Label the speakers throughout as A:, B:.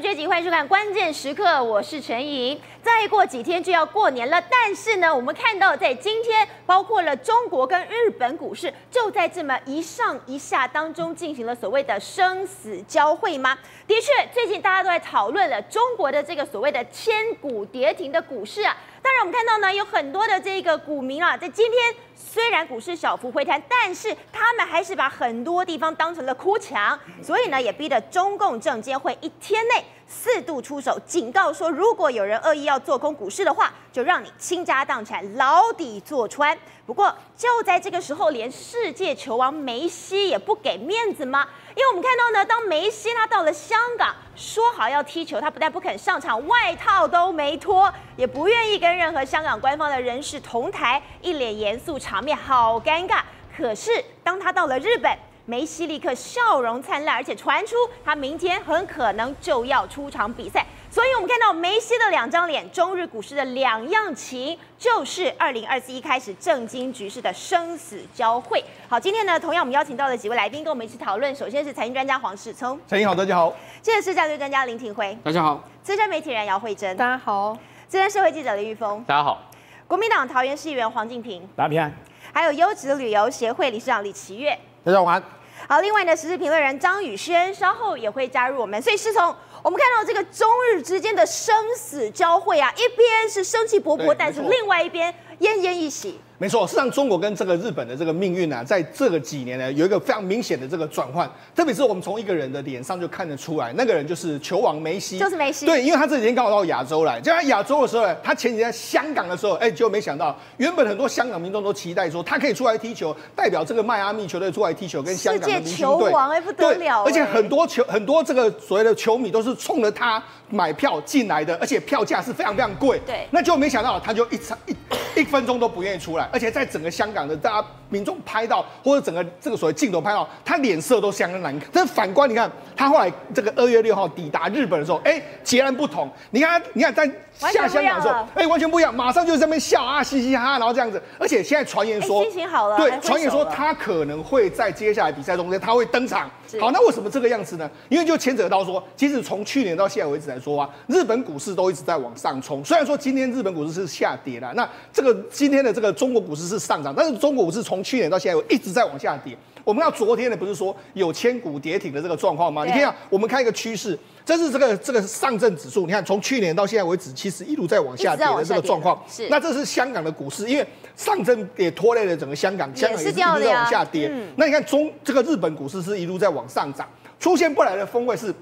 A: 不缺席，欢迎收看《关键时刻》，我是陈莹。再过几天就要过年了，但是呢，我们看到在今天，包括了中国跟日本股市，就在这么一上一下当中进行了所谓的生死交汇吗？的确，最近大家都在讨论了中国的这个所谓的千股跌停的股市啊。当然，我们看到呢，有很多的这个股民啊，在今天虽然股市小幅回弹，但是他们还是把很多地方当成了哭墙，所以呢，也逼得中共证监会一天内四度出手，警告说，如果有人恶意要做空股市的话，就让你倾家荡产，牢底坐穿。不过，就在这个时候，连世界球王梅西也不给面子吗？因为我们看到呢，当梅西他到了香港，说好要踢球，他不但不肯上场，外套都没脱，也不愿意跟任何香港官方的人士同台，一脸严肃，场面好尴尬。可是当他到了日本，梅西立刻笑容灿烂，而且传出他明天很可能就要出场比赛。所以，我们看到梅西的两张脸，中日股市的两样情，就是二零二四一开始政经局势的生死交汇。好，今天呢，同样我们邀请到了几位来宾跟我们一起讨论。首先是财经专家黄世聪，
B: 陈莹好，大家好。
A: 接着是战略专家林廷辉，
C: 大家好。
A: 资深媒体人姚慧珍，
D: 大家好。
A: 资深社会记者李玉峰，
C: 大家好。
A: 国民党桃园市议员黄敬平，
B: 大家平安。
A: 还有优质旅游协会理事长李奇月，
B: 大家晚安。
A: 好，另外呢，时事评论人张宇轩稍后也会加入我们。所以是从我们看到这个中日之间的生死交汇啊，一边是生气勃勃，但是另外一边奄奄一息。
B: 没错，事实上中国跟这个日本的这个命运呢、啊，在这个几年呢，有一个非常明显的这个转换。特别是我们从一个人的脸上就看得出来，那个人就是球王梅西，
A: 就是梅西。
B: 对，因为他这几天刚好到亚洲来，就在亚洲的时候呢，他前几天在香港的时候，哎，结果没想到，原本很多香港民众都期待说，他可以出来踢球，代表这个迈阿密球队出来踢球，跟香港的明星队。世界球
A: 王哎，不得了！
B: 而且很多球，很多这个所谓的球迷都是冲着他买票进来的，而且票价是非常非常贵。
A: 对，
B: 那就没想到，他就一场一。一分钟都不愿意出来，而且在整个香港的大家民众拍到，或者整个这个所谓镜头拍到，他脸色都相当难看。但是反观你看，他后来这个二月六号抵达日本的时候，哎，截然不同。你看，你看在下香港的时候，哎，完全不一样，马上就在那边笑啊，嘻嘻哈哈，然后这样子。而且现在传言说，
A: 心情好了，
B: 对，传言说他可能会在接下来比赛中间他会登场。好，那为什么这个样子呢？因为就牵扯到说，其实从去年到现在为止来说啊，日本股市都一直在往上冲。虽然说今天日本股市是下跌了，那这个今天的这个中国股市是上涨，但是中国股市从去年到现在一直在往下跌。我们要昨天的不是说有千股跌停的这个状况吗？你看，我们看一个趋势，这是这个这个上证指数，你看从去年到现在为止，其实一路在往下跌的这个状况。
A: 是，
B: 那这是香港的股市，因为上证也拖累了整个香港，香港也是一路在往下跌。嗯、那你看中这个日本股市是一路在往上涨，出现不来的风味是。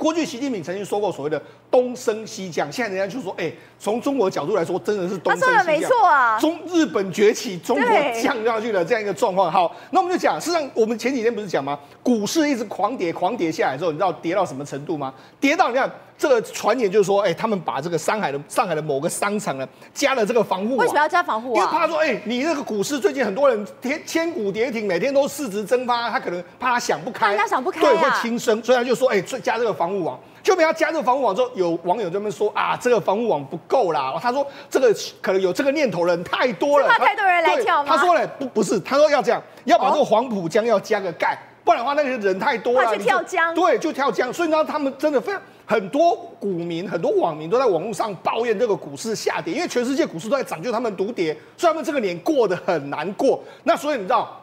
B: 过去习近平曾经说过所谓的东升西降，现在人家就说，哎，从中国的角度来说，真的是东升西降。他说的没错啊，中日本崛起，中国降下去了这样一个状况。好，那我们就讲，事实上我们前几天不是讲吗？股市一直狂跌，狂跌下来之后，你知道跌到什么程度吗？跌到你看。这个传言就是说，哎，他们把这个上海的上海的某个商场呢，加了这个防护网。
A: 为什么要加防护网？
B: 因为怕说，哎，你这个股市最近很多人天千股跌停，每天都市值蒸发，他可能怕他想不开，
A: 他想不开、啊，
B: 对，会轻生，所以他就说，哎，加这个防护网。就没他加这个防护网之后，有网友这么说啊，这个防护网不够啦。他说，这个可能有这个念头的人太多了，
A: 怕太多人来跳吗？
B: 他说嘞，不不是，他说要这样，要把这个黄浦江要加个盖，不然的话那个人太多了，
A: 他去跳江，
B: 对，就跳江。所以呢，他们真的非常。很多股民、很多网民都在网络上抱怨这个股市下跌，因为全世界股市都在涨，就他们独跌，所以他们这个年过得很难过。那所以你知道？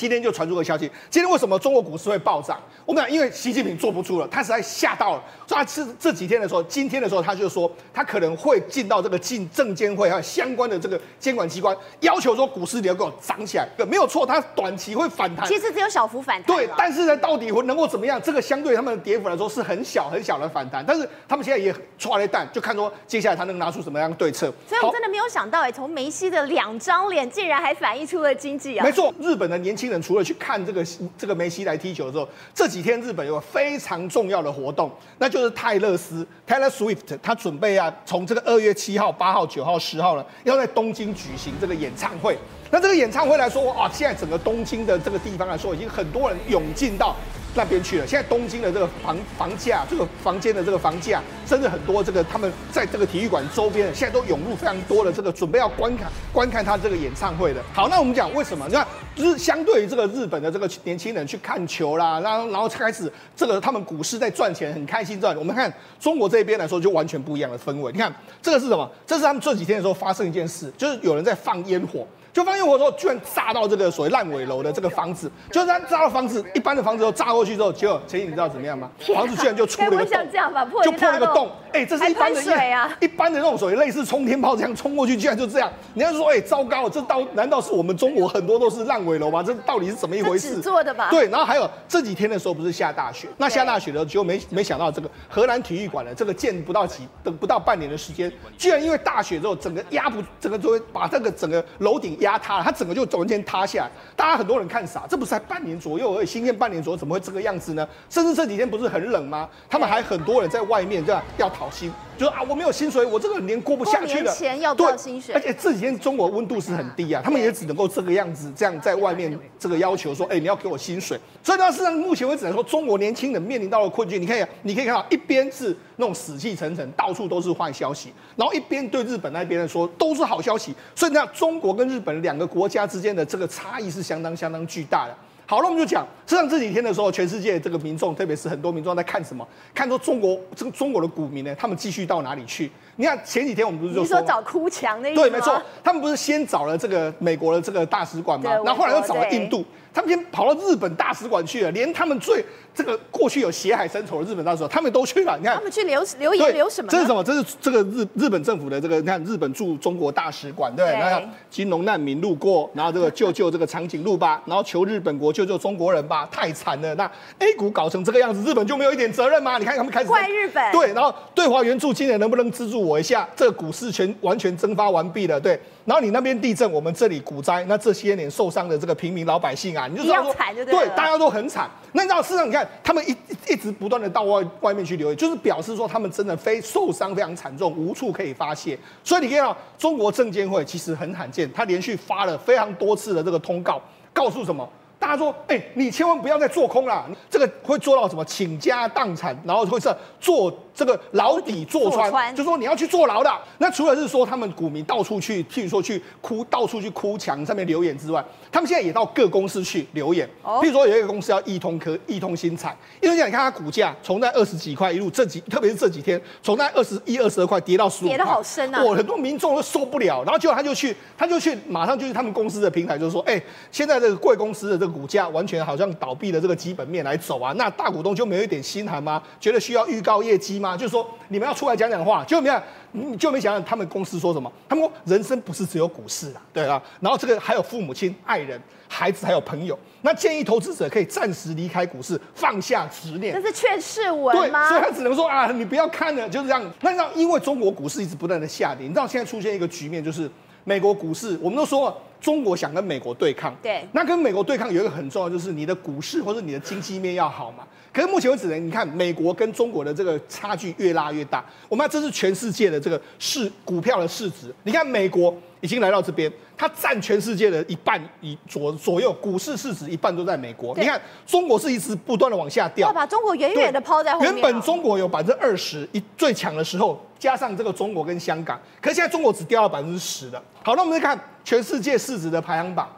B: 今天就传出个消息，今天为什么中国股市会暴涨？我们讲，因为习近平坐不住了，他实在吓到了。所以他是这几天的时候，今天的时候，他就说他可能会进到这个进证监会还有相关的这个监管机关，要求说股市你要给我涨起来。没有错，它短期会反弹，
A: 其实只有小幅反弹。
B: 对，但是呢，到底会能够怎么样？这个相对他们的跌幅来说是很小很小的反弹，但是他们现在也抓了一弹，就看说接下来他能拿出什么样的对策。
A: 所以我真的没有想到，哎，从梅西的两张脸，竟然还反映出了经济啊！
B: 没错，日本的年轻人除了去看。这个这个梅西来踢球的时候，这几天日本有个非常重要的活动，那就是泰勒斯 Taylor Swift，他准备啊，从这个二月七号、八号、九号、十号呢，要在东京举行这个演唱会。那这个演唱会来说，哇，现在整个东京的这个地方来说，已经很多人涌进到那边去了。现在东京的这个房房价，这个房间的这个房价，甚至很多这个他们在这个体育馆周边，现在都涌入非常多的这个准备要观看观看他这个演唱会的。好，那我们讲为什么？你看。日相对于这个日本的这个年轻人去看球啦，然后然后开始这个他们股市在赚钱，很开心赚。我们看中国这边来说，就完全不一样的氛围。你看这个是什么？这是他们这几天的时候发生一件事，就是有人在放烟火。就发现我说，居然炸到这个所谓烂尾楼的这个房子，就是他炸到房子，一般的房子都炸过去之后，结果陈毅你知道怎么样吗？房子居然就出了一个洞，就破了一个洞。哎，这是一般的水啊，一般的那种所谓类似冲天炮这样冲过去，居然就这样。你要说，哎，糟糕，这到难道是我们中国很多都是烂尾楼吗？这到底是怎么一回事？
A: 做的吧？
B: 对，然后还有这几天的时候不是下大雪，那下大雪的时候，结果没没想到这个荷兰体育馆的这个建不到几等不到半年的时间，居然因为大雪之后，整个压不整个就会把这个整个楼顶压塌了，它整个就。就完全塌下来，大家很多人看傻，这不是才半年左右而已，新建半年左右，怎么会这个样子呢？甚至这几天不是很冷吗？他们还很多人在外面这样要讨薪，就是啊，我没有薪水，我这个年过不下去了。
A: 过年前要报薪水，
B: 而且这几天中国温度是很低啊，他们也只能够这个样子，这样在外面这个要求说，哎，你要给我薪水。所以呢，事实上目前为止来说，中国年轻人面临到了困境。你看一下，你可以看到一边是那种死气沉沉，到处都是坏消息，然后一边对日本那边的说都是好消息。所以呢，中国跟日本两个国家之间的这个差异是相当相当巨大的。好了，我们就讲，实际上这几天的时候，全世界这个民众，特别是很多民众在看什么？看说中国这个中国的股民呢，他们继续到哪里去？你看前几天我们不是就说，
A: 说找哭墙的意思？
B: 对，没错，他们不是先找了这个美国的这个大使馆吗？然后后来又找了印度。他们先跑到日本大使馆去了，连他们最这个过去有血海深仇的日本大使馆，他们都去了。你看，
A: 他们去留留言留什么？
B: 这是什么？这是这个日日本政府的这个，你看日本驻中国大使馆，对，然后金融难民路过，然后这个救救这个长颈鹿吧，然后求日本国救救中国人吧，太惨了。那 A 股搞成这个样子，日本就没有一点责任吗？你看他们开始
A: 怪日本，
B: 对，然后对华援助今年能不能资助我一下？这个股市全完全蒸发完毕了，对。然后你那边地震，我们这里股灾，那这些年受伤的这个平民老百姓啊，你就知道说，对，大家都很惨。那你知道事实上，你看他们一一直不断的到外外面去留言，就是表示说他们真的非受伤非常惨重，无处可以发泄。所以你看到中国证监会其实很罕见，他连续发了非常多次的这个通告，告诉什么？大家说，哎、欸，你千万不要再做空了，这个会做到什么倾家荡产，然后会是做。这个牢底坐穿，穿就说你要去坐牢的。那除了是说他们股民到处去，譬如说去哭，到处去哭墙上面留言之外，他们现在也到各公司去留言。哦、譬如说有一个公司叫易通科、易通新材，易通新材，你看它股价从在二十几块一路这几，特别是这几天从在二十一、二十二块跌到十五，
A: 跌得好深啊！
B: 我，很多民众都受不了，然后结果他就去，他就去，马上就去他们公司的平台，就是说，哎，现在这个贵公司的这个股价完全好像倒闭的这个基本面来走啊，那大股东就没有一点心寒吗？觉得需要预告业绩吗？就是说你们要。出来讲讲话，就没有，你就没想想他们公司说什么？他们说人生不是只有股市啊，对啊。然后这个还有父母亲、爱人、孩子，还有朋友。那建议投资者可以暂时离开股市，放下执念。
A: 这是劝世文吗？
B: 对，所以他只能说啊，你不要看了，就是这样。那让，因为中国股市一直不断的下跌，你知道现在出现一个局面，就是美国股市，我们都说了，中国想跟美国对抗，
A: 对。
B: 那跟美国对抗有一个很重要，就是你的股市或者你的经济面要好嘛。可是目前为止呢，你看美国跟中国的这个差距越拉越大。我们看这是全世界的这个市股票的市值，你看美国已经来到这边，它占全世界的一半以左左右，股市市值一半都在美国。你看中国是一直不断的往下掉，
A: 要把中国远远的抛在后面。
B: 原本中国有百分之二十一最强的时候，加上这个中国跟香港，可是现在中国只掉了百分之十的。好，那我们再看全世界市值的排行榜。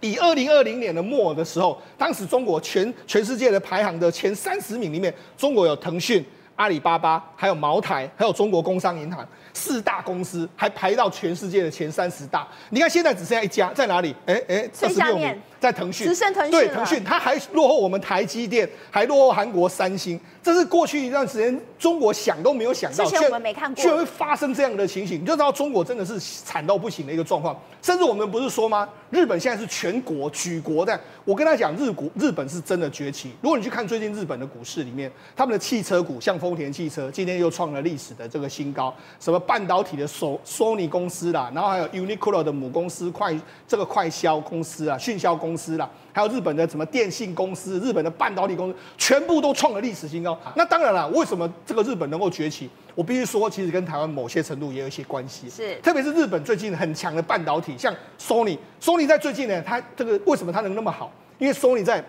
B: 以二零二零年的末的时候，当时中国全全世界的排行的前三十名里面，中国有腾讯、阿里巴巴，还有茅台，还有中国工商银行。四大公司还排到全世界的前三十大，你看现在只剩下一家，在哪里？哎哎，二十六名，在腾讯，
A: 只剩腾讯。
B: 对，腾讯它还落后我们台积电，还落后韩国三星。这是过去一段时间中国想都没有想到，
A: 之前我们没看过，
B: 居然会发生这样的情形，你就知道中国真的是惨到不行的一个状况。甚至我们不是说吗？日本现在是全国举国的，我跟他讲，日股日本是真的崛起。如果你去看最近日本的股市里面，他们的汽车股，像丰田汽车，今天又创了历史的这个新高，什么？半导体的索索尼公司啦，然后还有 Uniqlo 的母公司快这个快销公司啊，迅销公司啦，还有日本的什么电信公司、日本的半导体公司，全部都创了历史新高。那当然了，为什么这个日本能够崛起？我必须说，其实跟台湾某些程度也有一些关系。是，特别是日本最近很强的半导体，像 Sony，Sony 在最近呢，它这个为什么它能那么好？因为 Sony 在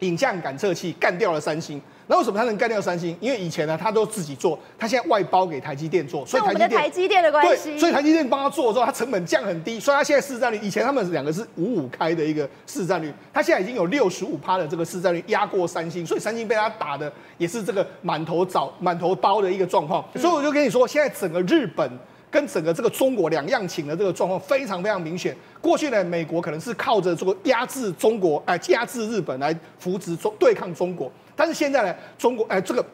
B: 影像感测器干掉了三星。那为什么他能干掉三星？因为以前呢，他都自己做，他现在外包给台积电做，
A: 所以台积电台积电的关系，
B: 所以台积电帮他做之后，他成本降很低，所以他现在市占率，以前他们两个是五五开的一个市占率，他现在已经有六十五趴的这个市占率压过三星，所以三星被他打的也是这个满头找满头包的一个状况。所以我就跟你说，现在整个日本。跟整个这个中国两样情的这个状况非常非常明显。过去呢，美国可能是靠着这个压制中国，哎，压制日本来扶植中对抗中国。但是现在呢，中国哎，这个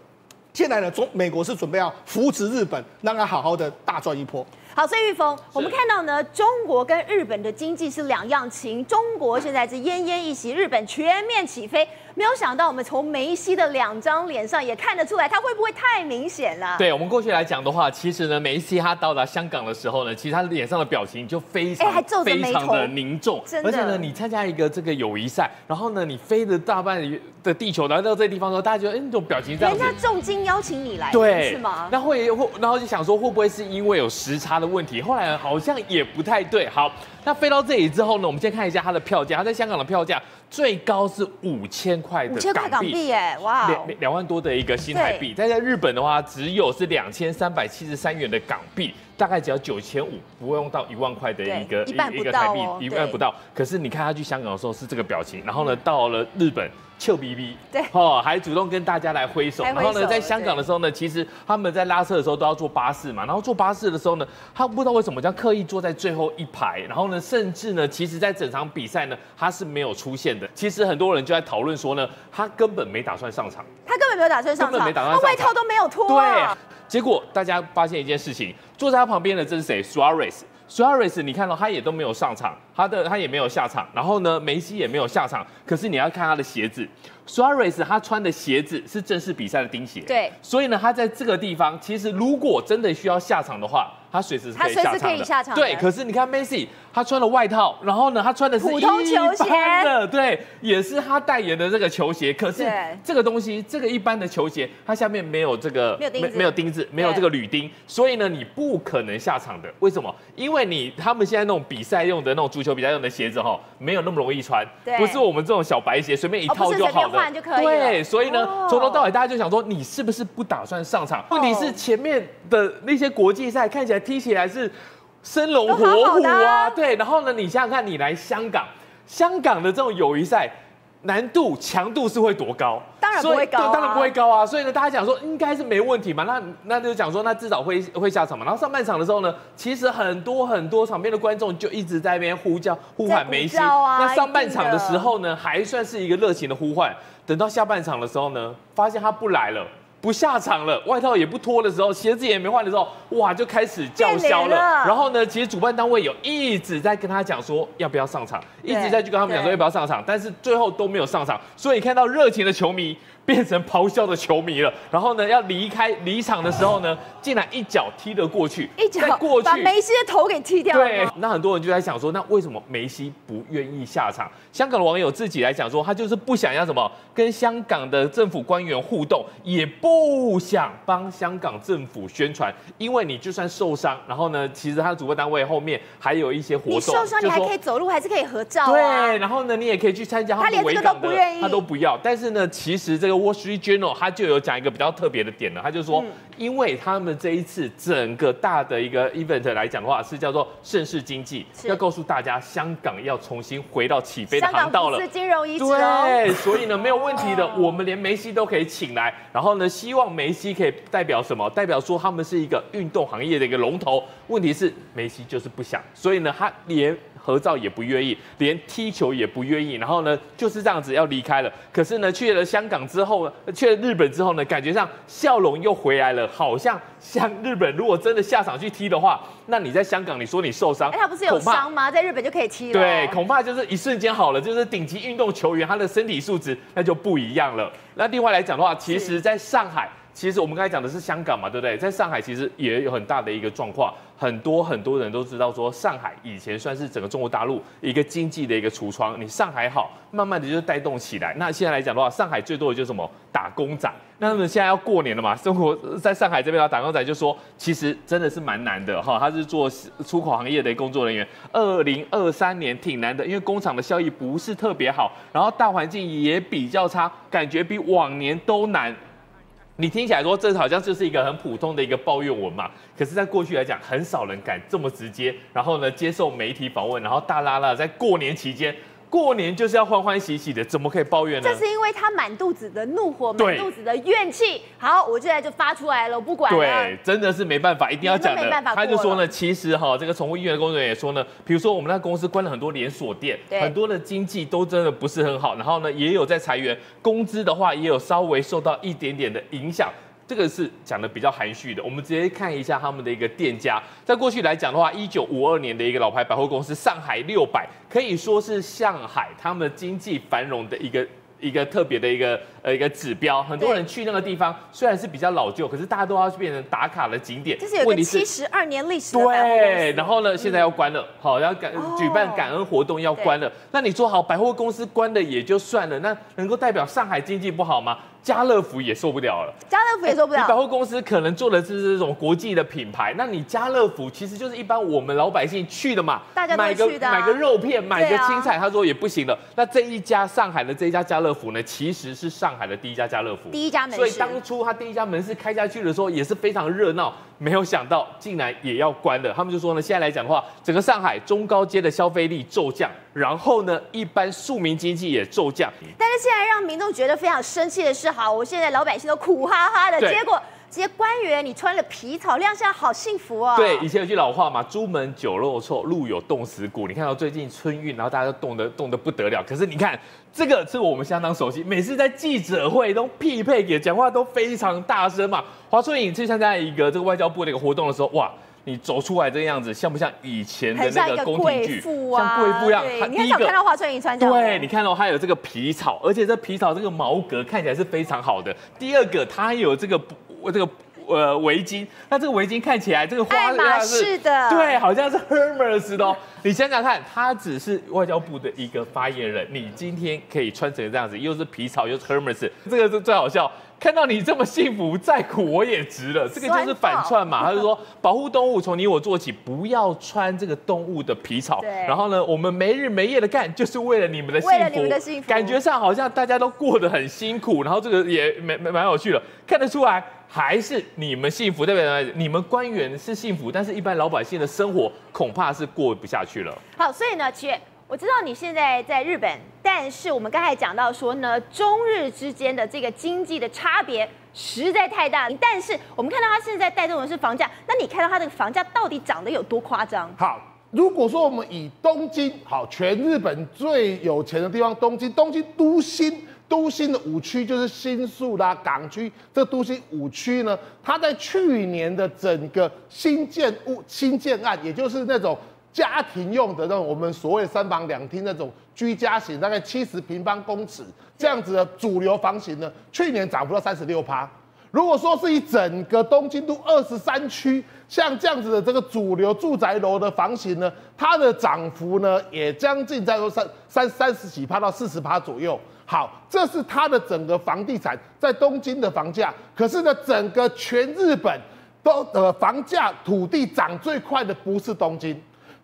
B: 现在呢，中美国是准备要扶植日本，让它好好的大赚一波。
A: 好，所以玉峰，我们看到呢，中国跟日本的经济是两样情，中国现在是奄奄一息，日本全面起飞。没有想到，我们从梅西的两张脸上也看得出来，他会不会太明显了？
C: 对，我们过去来讲的话，其实呢，梅西他到达香港的时候呢，其实他脸上的表情就非常、欸、非常的凝重，而且呢，你参加一个这个友谊赛，然后呢，你飞了大半的地球来到这地方的时候，大家觉得，哎，那种表情这样，
A: 人家重金邀请你来，
C: 对，
A: 是吗？
C: 那会会，然后就想说，会不会是因为有时差的问题？后来好像也不太对。好，那飞到这里之后呢，我们先看一下它的票价，它在香港的票价。最高是五千块的港币，
A: 哎，哇，
C: 两两万多的一个新台币。但在日本的话，只有是两千三百七十三元的港币，大概只要九千五，不会用到一万块的一个一一个台币，一万不到。可是你看他去香港的时候是这个表情，然后呢，到了日本。臭逼逼，
A: 对，
C: 哦，还主动跟大家来挥手，然后呢，在香港的时候呢，其实他们在拉车的时候都要坐巴士嘛，然后坐巴士的时候呢，他不知道为什么这样刻意坐在最后一排，然后呢，甚至呢，其实在整场比赛呢，他是没有出现的。其实很多人就在讨论说呢，他根本没打算上场，
A: 他根本没有打算上场，根本没打算上场，他外套都没有脱啊。
C: 对，结果大家发现一件事情，坐在他旁边的这是谁？Suarez。Suarez，你看到他也都没有上场，他的他也没有下场，然后呢，梅西也没有下场。可是你要看他的鞋子，Suarez 他穿的鞋子是正式比赛的钉鞋，
A: 对，
C: 所以呢，他在这个地方，其实如果真的需要下场的话。他随时可以下场的，他随时可以下场。对，可是你看 Messi，，他穿了外套，然后呢，他穿的是普通球鞋，对，也是他代言的这个球鞋。可是这个东西，这个一般的球鞋，它下面没有这个没有没有钉子，没有这个铝钉，所以呢，你不可能下场的。为什么？因为你他们现在那种比赛用的那种足球比赛用的鞋子哈，没有那么容易穿，不是我们这种小白鞋随便一套就好的。对，所以呢，从头到尾大家就想说，你是不是不打算上场？问题是前面的那些国际赛看起来。踢起来是生龙活虎啊，对。然后呢，你想想看，你来香港，香港的这种友谊赛难度强度是会多高？
A: 当然不会高，
C: 当然不会高啊。所以呢，大家讲说应该是没问题嘛。那那就讲说，那至少会会下场嘛。然后上半场的时候呢，其实很多很多场边的观众就一直在那边呼叫、呼喊梅西。那上半场的时候呢，还算是一个热情的呼唤。等到下半场的时候呢，发现他不来了。不下场了，外套也不脱的时候，鞋子也没换的时候，哇，就开始叫嚣了。然后呢，其实主办单位有一直在跟他讲说要不要上场，一直在去跟他们讲说要不要上场，但是最后都没有上场。所以看到热情的球迷变成咆哮的球迷了。然后呢，要离开离场的时候呢，竟然一脚踢了过去，
A: 一脚过去把梅西的头给踢掉了。
C: 对，那很多人就在想说，那为什么梅西不愿意下场？香港的网友自己来讲说，他就是不想要什么跟香港的政府官员互动，也不。想帮香港政府宣传，因为你就算受伤，然后呢，其实他的主办单位后面还有一些活动。你受
A: 伤，你还可以走路，还是可以合照。
C: 对，然后呢，你也可以去参加他们的。他连这个都不愿意，他都不要。但是呢，其实这个 Wall Street Journal 他就有讲一个比较特别的点了，他就说，嗯、因为他们这一次整个大的一个 event 来讲的话，是叫做盛世经济，要告诉大家香港要重新回到起飞的航道了。
A: 是金融遗
C: 产、哦。对，所以呢，没有问题的，我们连梅西都可以请来，然后呢，希望梅西可以代表什么？代表说他们是一个运动行业的一个龙头。问题是梅西就是不想，所以呢，他连合照也不愿意，连踢球也不愿意。然后呢，就是这样子要离开了。可是呢，去了香港之后，去了日本之后呢，感觉上笑容又回来了。好像像日本如果真的下场去踢的话，那你在香港你说你受伤，
A: 哎，他不是有伤吗？在日本就可以踢了。
C: 对，恐怕就是一瞬间好了，就是顶级运动球员他的身体素质那就不一样了。那另外来讲的话，其实在上海。其实我们刚才讲的是香港嘛，对不对？在上海其实也有很大的一个状况，很多很多人都知道说，上海以前算是整个中国大陆一个经济的一个橱窗，你上海好，慢慢的就带动起来。那现在来讲的话，上海最多的就是什么？打工仔。那么现在要过年了嘛，生活在上海这边的打工仔就说，其实真的是蛮难的哈。他是做出口行业的工作人员，二零二三年挺难的，因为工厂的效益不是特别好，然后大环境也比较差，感觉比往年都难。你听起来说这好像就是一个很普通的一个抱怨文嘛，可是，在过去来讲，很少人敢这么直接，然后呢，接受媒体访问，然后大拉拉在过年期间。过年就是要欢欢喜喜的，怎么可以抱怨呢？
A: 这是因为他满肚子的怒火，满肚子的怨气。好，我现在就发出来了，我不管了。
C: 对，真的是没办法，一定要讲的。他就说呢，其实哈，这个宠物医院的工作人员也说呢，比如说我们那公司关了很多连锁店，很多的经济都真的不是很好，然后呢，也有在裁员，工资的话也有稍微受到一点点的影响。这个是讲的比较含蓄的，我们直接看一下他们的一个店家。在过去来讲的话，一九五二年的一个老牌百货公司上海六百，可以说是上海他们经济繁荣的一个一个特别的一个呃一个指标。很多人去那个地方，虽然是比较老旧，可是大家都要去变成打卡的景点。
A: 这是有个七十二年历史。
C: 对，然后呢，现在要关了，好，要感举办感恩活动要关了。那你说好，百货公司关了也就算了，那能够代表上海经济不好吗？家乐福也受不了了，
A: 家乐福也受不了。
C: 你百货公司可能做的是这种国际的品牌，那你家乐福其实就是一般我们老百姓去的嘛，
A: 大家都去的啊，
C: 买个买个肉片，买个青菜，他说也不行了。那这一家上海的这一家家乐福呢，其实是上海的第一家家乐福，
A: 第一家门市。
C: 所以当初他第一家门市开下去的时候也是非常热闹，没有想到竟然也要关了。他们就说呢，现在来讲的话，整个上海中高阶的消费力骤降，然后呢，一般庶民经济也骤降。
A: 但是现在让民众觉得非常生气的是，好，我现在老百姓都苦哈哈的，结果这些官员你穿了皮草，亮相好幸福哦。
C: 对，以前有句老话嘛，朱门酒肉臭，路有冻死骨。你看到最近春运，然后大家都冻得冻得不得了。可是你看这个是我们相当熟悉，每次在记者会都匹配给讲话都非常大声嘛。华春莹去参加一个这个外交部的一个活动的时候，哇。你走出来这个样子，像不像以前的那个宫廷剧？像贵妇一样。
A: 你很少看到华春莹穿这样。
C: 对，你看到它有这个皮草，而且这皮草这个毛革看起来是非常好的。第二个，它有这个这个呃围巾，那这个围巾看起来这个花
A: 爱马仕的，
C: 对，好像是 Hermes 的哦。你想想看，他只是外交部的一个发言人，你今天可以穿成这样子，又是皮草又是 Hermes，这个是最好笑。看到你这么幸福，再苦我也值了。这个就是反串嘛。他就说，保护动物从你我做起，不要穿这个动物的皮草。然后呢，我们没日没夜的干，就是为了你们的幸福。为了你们的幸福。感觉上好像大家都过得很辛苦，然后这个也蛮蛮蛮有趣的，看得出来还是你们幸福，对不对？你们官员是幸福，但是一般老百姓的生活恐怕是过不下去了。
A: 好，所以呢，七月。我知道你现在在日本，但是我们刚才讲到说呢，中日之间的这个经济的差别实在太大。但是我们看到它现在带动的是房价，那你看到它的房价到底涨得有多夸张？
D: 好，如果说我们以东京，好，全日本最有钱的地方东京，东京都心，都心的五区就是新宿啦、港区，这都心五区呢，它在去年的整个新建物新建案，也就是那种。家庭用的那种，我们所谓三房两厅那种居家型，大概七十平方公尺这样子的主流房型呢，去年涨幅到三十六趴。如果说是以整个东京都二十三区，像这样子的这个主流住宅楼的房型呢，它的涨幅呢也将近在说三三三十几趴到四十趴左右。好，这是它的整个房地产在东京的房价。可是呢，整个全日本都呃房价土地涨最快的不是东京。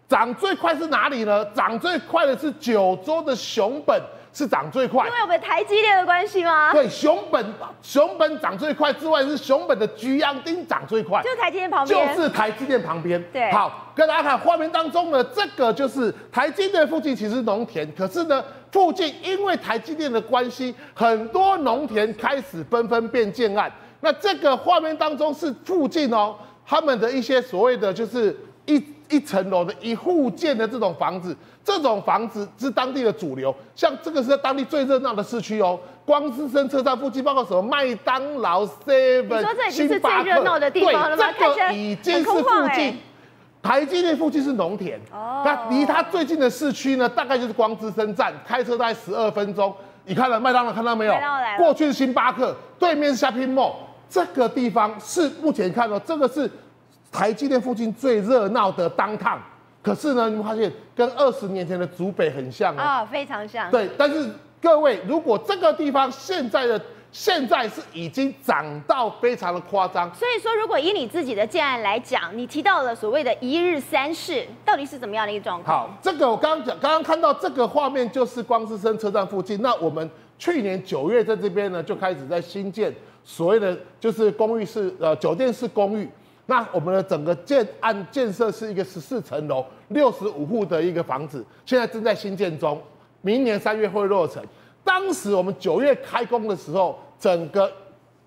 D: 涨最快是哪里呢？涨最快的是九州的熊本，是涨最快。
A: 因为有没有台积电的关系吗？
D: 对，熊本熊本涨最快之外，是熊本的菊阳町涨最快，
A: 就是台积电旁边，
D: 就是台积电旁边。
A: 对，
D: 好，跟大家看画面当中呢，这个就是台积电附近其实农田，可是呢，附近因为台积电的关系，很多农田开始纷纷变建案。那这个画面当中是附近哦，他们的一些所谓的就是一。一层楼的一户建的这种房子，这种房子是当地的主流。像这个是在当地最热闹的市区哦，光之森车站附近，包括什么麦当劳、Seven、星巴克，
A: 最热闹的地方了吗？
D: 对，这个已经是附近台积电附近是农田。哦，那离它最近的市区呢，大概就是光之森站，开车大概十二分钟。你看了麦当劳看到没有？过去是星巴克，对面是 Shopping Mall。这个地方是目前看到这个是。台积电附近最热闹的 downtown，可是呢，你们发现跟二十年前的竹北很像
A: 啊、哦，非常像。
D: 对，但是各位，如果这个地方现在的现在是已经涨到非常的夸张，
A: 所以说，如果以你自己的建案来讲，你提到了所谓的一日三市，到底是怎么样的一个状况？
D: 好，这个我刚刚讲，刚刚看到这个画面就是光之森车站附近，那我们去年九月在这边呢就开始在新建所谓的就是公寓式呃酒店式公寓。那我们的整个建案建设是一个十四层楼、六十五户的一个房子，现在正在新建中，明年三月会落成。当时我们九月开工的时候，整个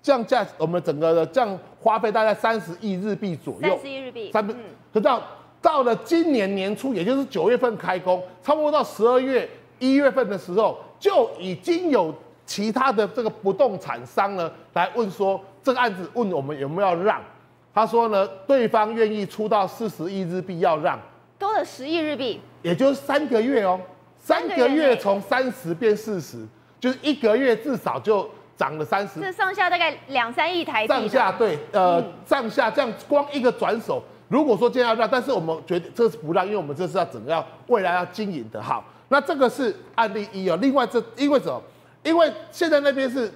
D: 降价，我们整个的降花费大概三十亿日币左右。
A: 三十亿日币。
D: 三，可到到了今年年初，也就是九月份开工，差不多到十二月一月份的时候，就已经有其他的这个不动产商呢来问说，这个案子问我们有没有让？他说呢，对方愿意出到四十亿日币要让，
A: 多了十亿日币，
D: 也就是三个月哦。三个月从三十变四十，就是一个月至少就涨了三十。
A: 这上下大概两三亿台币。
D: 上下对，呃，嗯、上下这样光一个转手，如果说今天要让，但是我们觉得这是不让，因为我们这是要整个要未来要经营的。好，那这个是案例一哦。另外这因为什么？因为现在那边是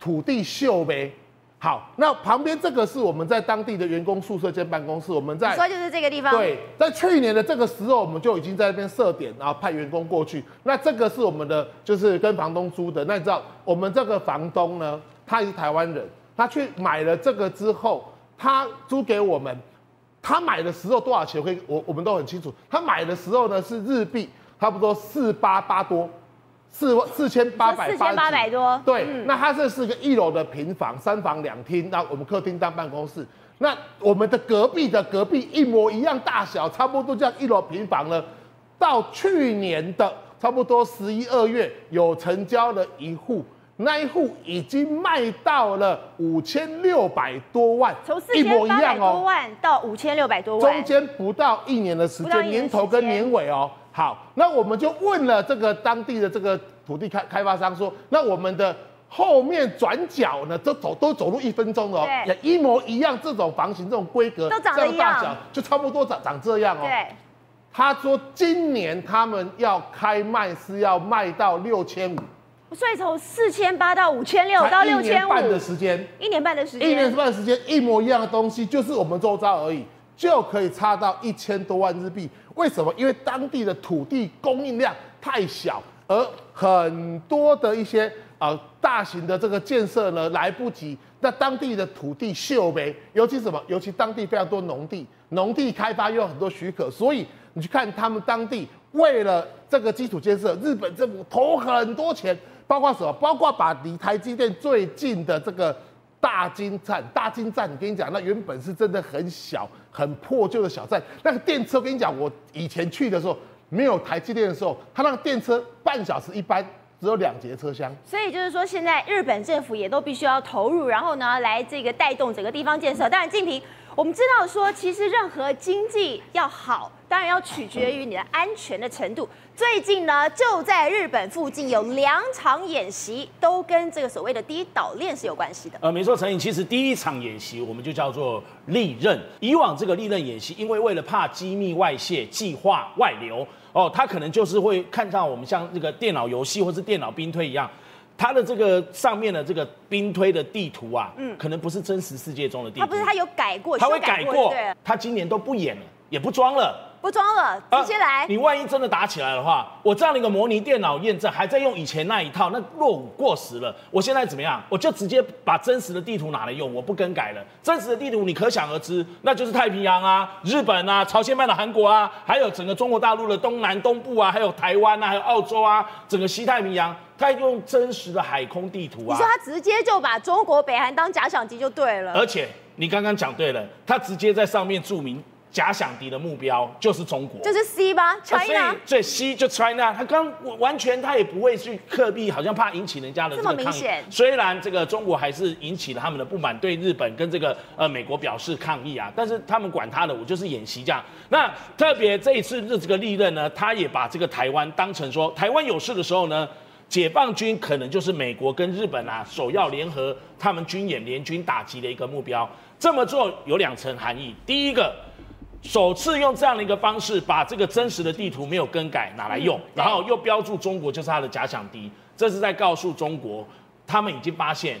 D: 土地秀呗。好，那旁边这个是我们在当地的员工宿舍兼办公室，我们在
A: 说就是这个地方。
D: 对，在去年的这个时候，我们就已经在那边设点，然后派员工过去。那这个是我们的，就是跟房东租的。那你知道，我们这个房东呢，他也是台湾人，他去买了这个之后，他租给我们，他买的时候多少钱？可以，我我们都很清楚。他买的时候呢是日币，差不多四八八多。四四千八百
A: 四千八百多，
D: 对，嗯、那它这是个一楼的平房，三房两厅，那我们客厅当办公室。那我们的隔壁的隔壁一模一样大小，差不多这样一楼平房呢，到去年的差不多十一二月有成交了一户，那一户已经卖到了五千六百多万，
A: 从四千八百多万到五千六百多万，
D: 中间不到一年的时间，年头跟年尾哦。好，那我们就问了这个当地的这个土地开开发商说，那我们的后面转角呢，都走都走路一分钟哦，也一模一样，这种房型这种规格，
A: 都长这样，大小
D: 就差不多长长这样哦。
A: 对，
D: 他说今年他们要开卖是要卖到六千五，
A: 所以从四千八到五千六到六千五，
D: 半的时间，
A: 一年半的时间，
D: 一年半的时间，一模一样的东西，就是我们周遭而已，就可以差到一千多万日币。为什么？因为当地的土地供应量太小，而很多的一些呃大型的这个建设呢来不及。那当地的土地秀呗，尤其什么？尤其当地非常多农地，农地开发又有很多许可，所以你去看他们当地为了这个基础建设，日本政府投很多钱，包括什么？包括把离台积电最近的这个。大金站，大金站，我跟你讲，那原本是真的很小、很破旧的小站。那个电车，我跟你讲，我以前去的时候，没有台积电的时候，它那个电车半小时一班，只有两节车厢。
A: 所以就是说，现在日本政府也都必须要投入，然后呢，来这个带动整个地方建设。当然，静平。我们知道说，其实任何经济要好，当然要取决于你的安全的程度。最近呢，就在日本附近有两场演习，都跟这个所谓的第一岛链是有关系的。
E: 呃，没错，陈颖，其实第一场演习我们就叫做利刃。以往这个利刃演习，因为为了怕机密外泄、计划外流，哦，他可能就是会看到我们像这个电脑游戏或是电脑兵推一样。它的这个上面的这个兵推的地图啊，嗯，可能不是真实世界中的地图。它
A: 不是，它有改过，
E: 它会改过。它今年都不演了，也不装了。
A: 不装了，直接来、啊。
E: 你万一真的打起来的话，我这样的一个模拟电脑验证还在用以前那一套，那落伍过时了。我现在怎么样？我就直接把真实的地图拿来用，我不更改了。真实的地图你可想而知，那就是太平洋啊、日本啊、朝鲜半岛、韩国啊，还有整个中国大陆的东南东部啊，还有台湾啊，还有澳洲啊，整个西太平洋，它用真实的海空地图啊。
A: 你说他直接就把中国北韩当假想敌就对了。
E: 而且你刚刚讲对了，他直接在上面注明。假想敌的目标就是中国，
A: 就是 C 吧，China。
E: 对，C 就 China，他刚完全他也不会去刻意，好像怕引起人家的这个抗议。这么明显。虽然这个中国还是引起了他们的不满，对日本跟这个呃美国表示抗议啊，但是他们管他的，我就是演习这样。那特别这一次的这个利刃呢，他也把这个台湾当成说，台湾有事的时候呢，解放军可能就是美国跟日本啊首要联合他们军演联军打击的一个目标。这么做有两层含义，第一个。首次用这样的一个方式，把这个真实的地图没有更改拿来用，然后又标注中国就是他的假想敌，这是在告诉中国，他们已经发现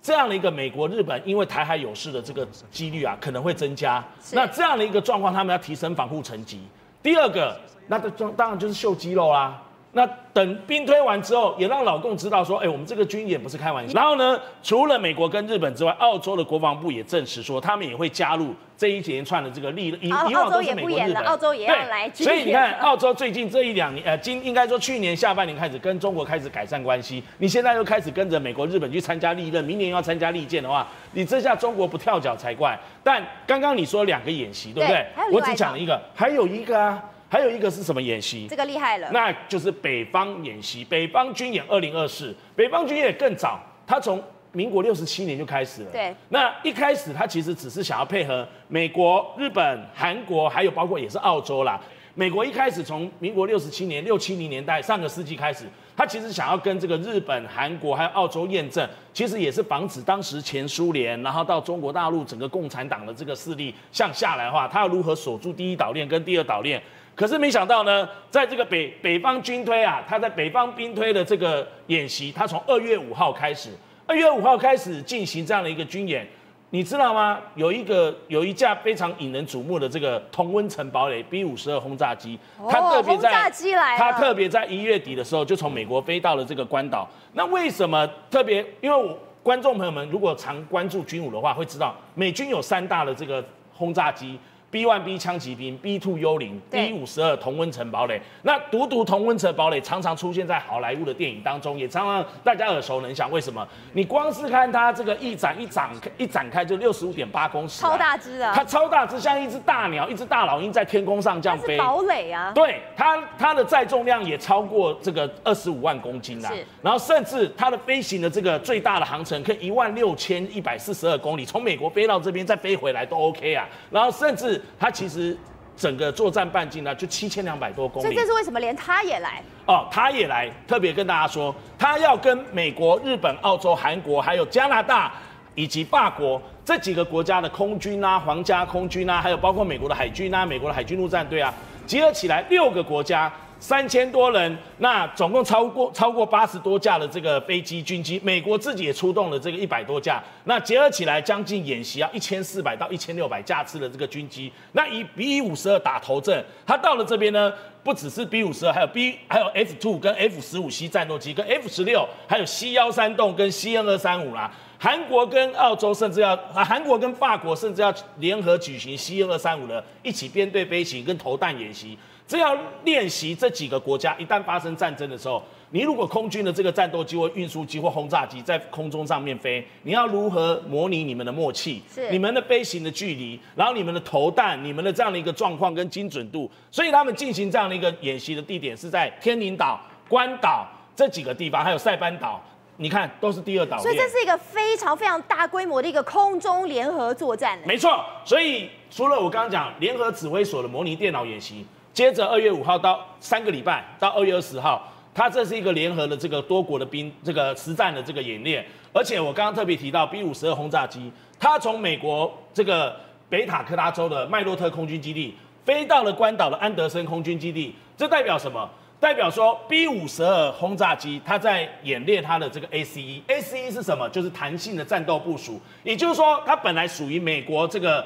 E: 这样的一个美国、日本因为台海有事的这个几率啊可能会增加。那这样的一个状况，他们要提升防护层级。第二个，那当当然就是秀肌肉啦。那等兵推完之后，也让老共知道说，哎，我们这个军演不是开玩笑。然后呢，除了美国跟日本之外，澳洲的国防部也证实说，他们也会加入这一连串的这个力。以以往都是美国、日本，
A: 澳洲也要来。
E: 所以你看，澳洲最近这一两年，呃，今应该说去年下半年开始跟中国开始改善关系，你现在又开始跟着美国、日本去参加历任，明年要参加历建的话，你这下中国不跳脚才怪。但刚刚你说两个演习，对不对？我只讲了一个，还有一个啊。还有一个是什么演习？
A: 这个厉害了，
E: 那就是北方演习，北方军演二零二四。北方军演更早，它从民国六十七年就开始了。
A: 对，
E: 那一开始它其实只是想要配合美国、日本、韩国，还有包括也是澳洲啦。美国一开始从民国六十七年、六七零年代上个世纪开始，他其实想要跟这个日本、韩国还有澳洲验证，其实也是防止当时前苏联，然后到中国大陆整个共产党的这个势力向下来的话，他要如何锁住第一岛链跟第二岛链。可是没想到呢，在这个北北方军推啊，他在北方兵推的这个演习，他从二月五号开始，二月五号开始进行这样的一个军演，你知道吗？有一个有一架非常引人瞩目的这个同温层堡垒 B 五十二轰炸机，它特别在它特别在一月底的时候就从美国飞到了这个关岛。那为什么特别？因为我观众朋友们如果常关注军武的话，会知道美军有三大的这个轰炸机。B one B 枪骑兵，B two 幽灵，B 五十二同温层堡垒。那独独同温层堡垒常常出现在好莱坞的电影当中，也常常大家耳熟能详。为什么？你光是看它这个一展一展一展开就六十五点八公尺，
A: 超大只的。
E: 它超大只，像一只大鸟，一只大老鹰在天空上这样飞。
A: 堡垒啊。
E: 对它，它的载重量也超过这个二十五万公斤啦。是。然后甚至它的飞行的这个最大的航程可以一万六千一百四十二公里，从美国飞到这边再飞回来都 OK 啊。然后甚至。它其实整个作战半径呢，就七千两百多公里。
A: 所以这是为什么连他也来？
E: 哦，他也来，特别跟大家说，他要跟美国、日本、澳洲、韩国，还有加拿大以及法国这几个国家的空军啊，皇家空军啊，还有包括美国的海军啊，美国的海军陆战队啊，集合起来六个国家。三千多人，那总共超过超过八十多架的这个飞机军机，美国自己也出动了这个一百多架，那结合起来将近演习要一千四百到一千六百架次的这个军机，那以 B 五十二打头阵，它到了这边呢，不只是 B 五十二，还有 B 还有 F two 跟 F 十五 C 战斗机，跟 F 十六，还有 C 幺三洞跟 C N 二三五啦，韩国跟澳洲甚至要啊，韩国跟法国甚至要联合举行 C N 二三五的一起编队飞行跟投弹演习。这要练习这几个国家一旦发生战争的时候，你如果空军的这个战斗机或运输机或轰炸机在空中上面飞，你要如何模拟你们的默契？是你们的飞行的距离，然后你们的投弹，你们的这样的一个状况跟精准度。所以他们进行这样的一个演习的地点是在天宁岛、关岛这几个地方，还有塞班岛，你看都是第二岛。
A: 所以这是一个非常非常大规模的一个空中联合作战。
E: 没错，所以除了我刚刚讲联合指挥所的模拟电脑演习。接着二月五号到三个礼拜到二月二十号，它这是一个联合的这个多国的兵这个实战的这个演练，而且我刚刚特别提到 B 五十二轰炸机，它从美国这个北塔克拉州的麦洛特空军基地飞到了关岛的安德森空军基地，这代表什么？代表说 B 五十二轰炸机它在演练它的这个 ACE，ACE 是什么？就是弹性的战斗部署，也就是说它本来属于美国这个。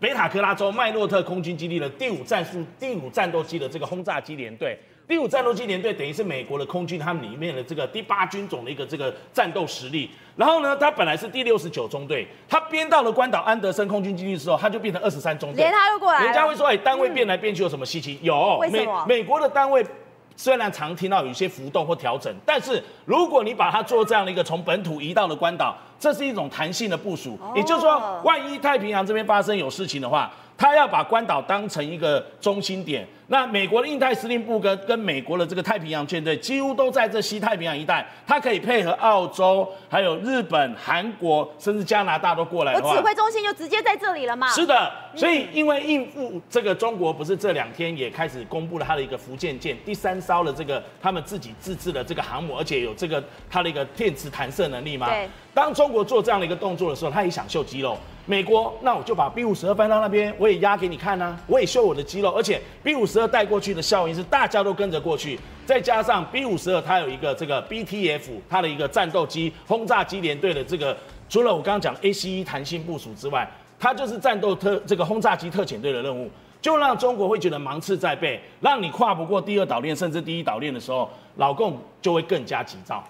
E: 北塔克拉州麦洛特空军基地的第五战术第五战斗机的这个轰炸机联队，第五战斗机联队等于是美国的空军他们里面的这个第八军种的一个这个战斗实力。然后呢，它本来是第六十九中队，它编到了关岛安德森空军基地的时候，它就变成二十三中队。
A: 连他都过来。
E: 人家会说，哎，单位变来变去有什么稀奇？有，美美国的单位。虽然常听到有一些浮动或调整，但是如果你把它做这样的一个从本土移到了关岛，这是一种弹性的部署。也就是说，万一太平洋这边发生有事情的话，他要把关岛当成一个中心点。那美国的印太司令部跟跟美国的这个太平洋舰队几乎都在这西太平洋一带，它可以配合澳洲、还有日本、韩国，甚至加拿大都过来的话。
A: 我指挥中心就直接在这里了嘛？
E: 是的，所以因为应付这个中国，不是这两天也开始公布了它的一个福建舰第三艘的这个他们自己自制的这个航母，而且有这个它的一个电磁弹射能力吗？对。当中国做这样的一个动作的时候，他也想秀肌肉。美国，那我就把 B 五十二搬到那边，我也压给你看呐、啊，我也秀我的肌肉，而且 B 五十二带过去的效应是大家都跟着过去，再加上 B 五十二它有一个这个 BTF 它的一个战斗机轰炸机联队的这个，除了我刚刚讲 ACE 弹性部署之外，它就是战斗特这个轰炸机特遣队的任务。就让中国会觉得芒刺在背，让你跨不过第二岛链甚至第一岛链的时候，老共就会更加急躁。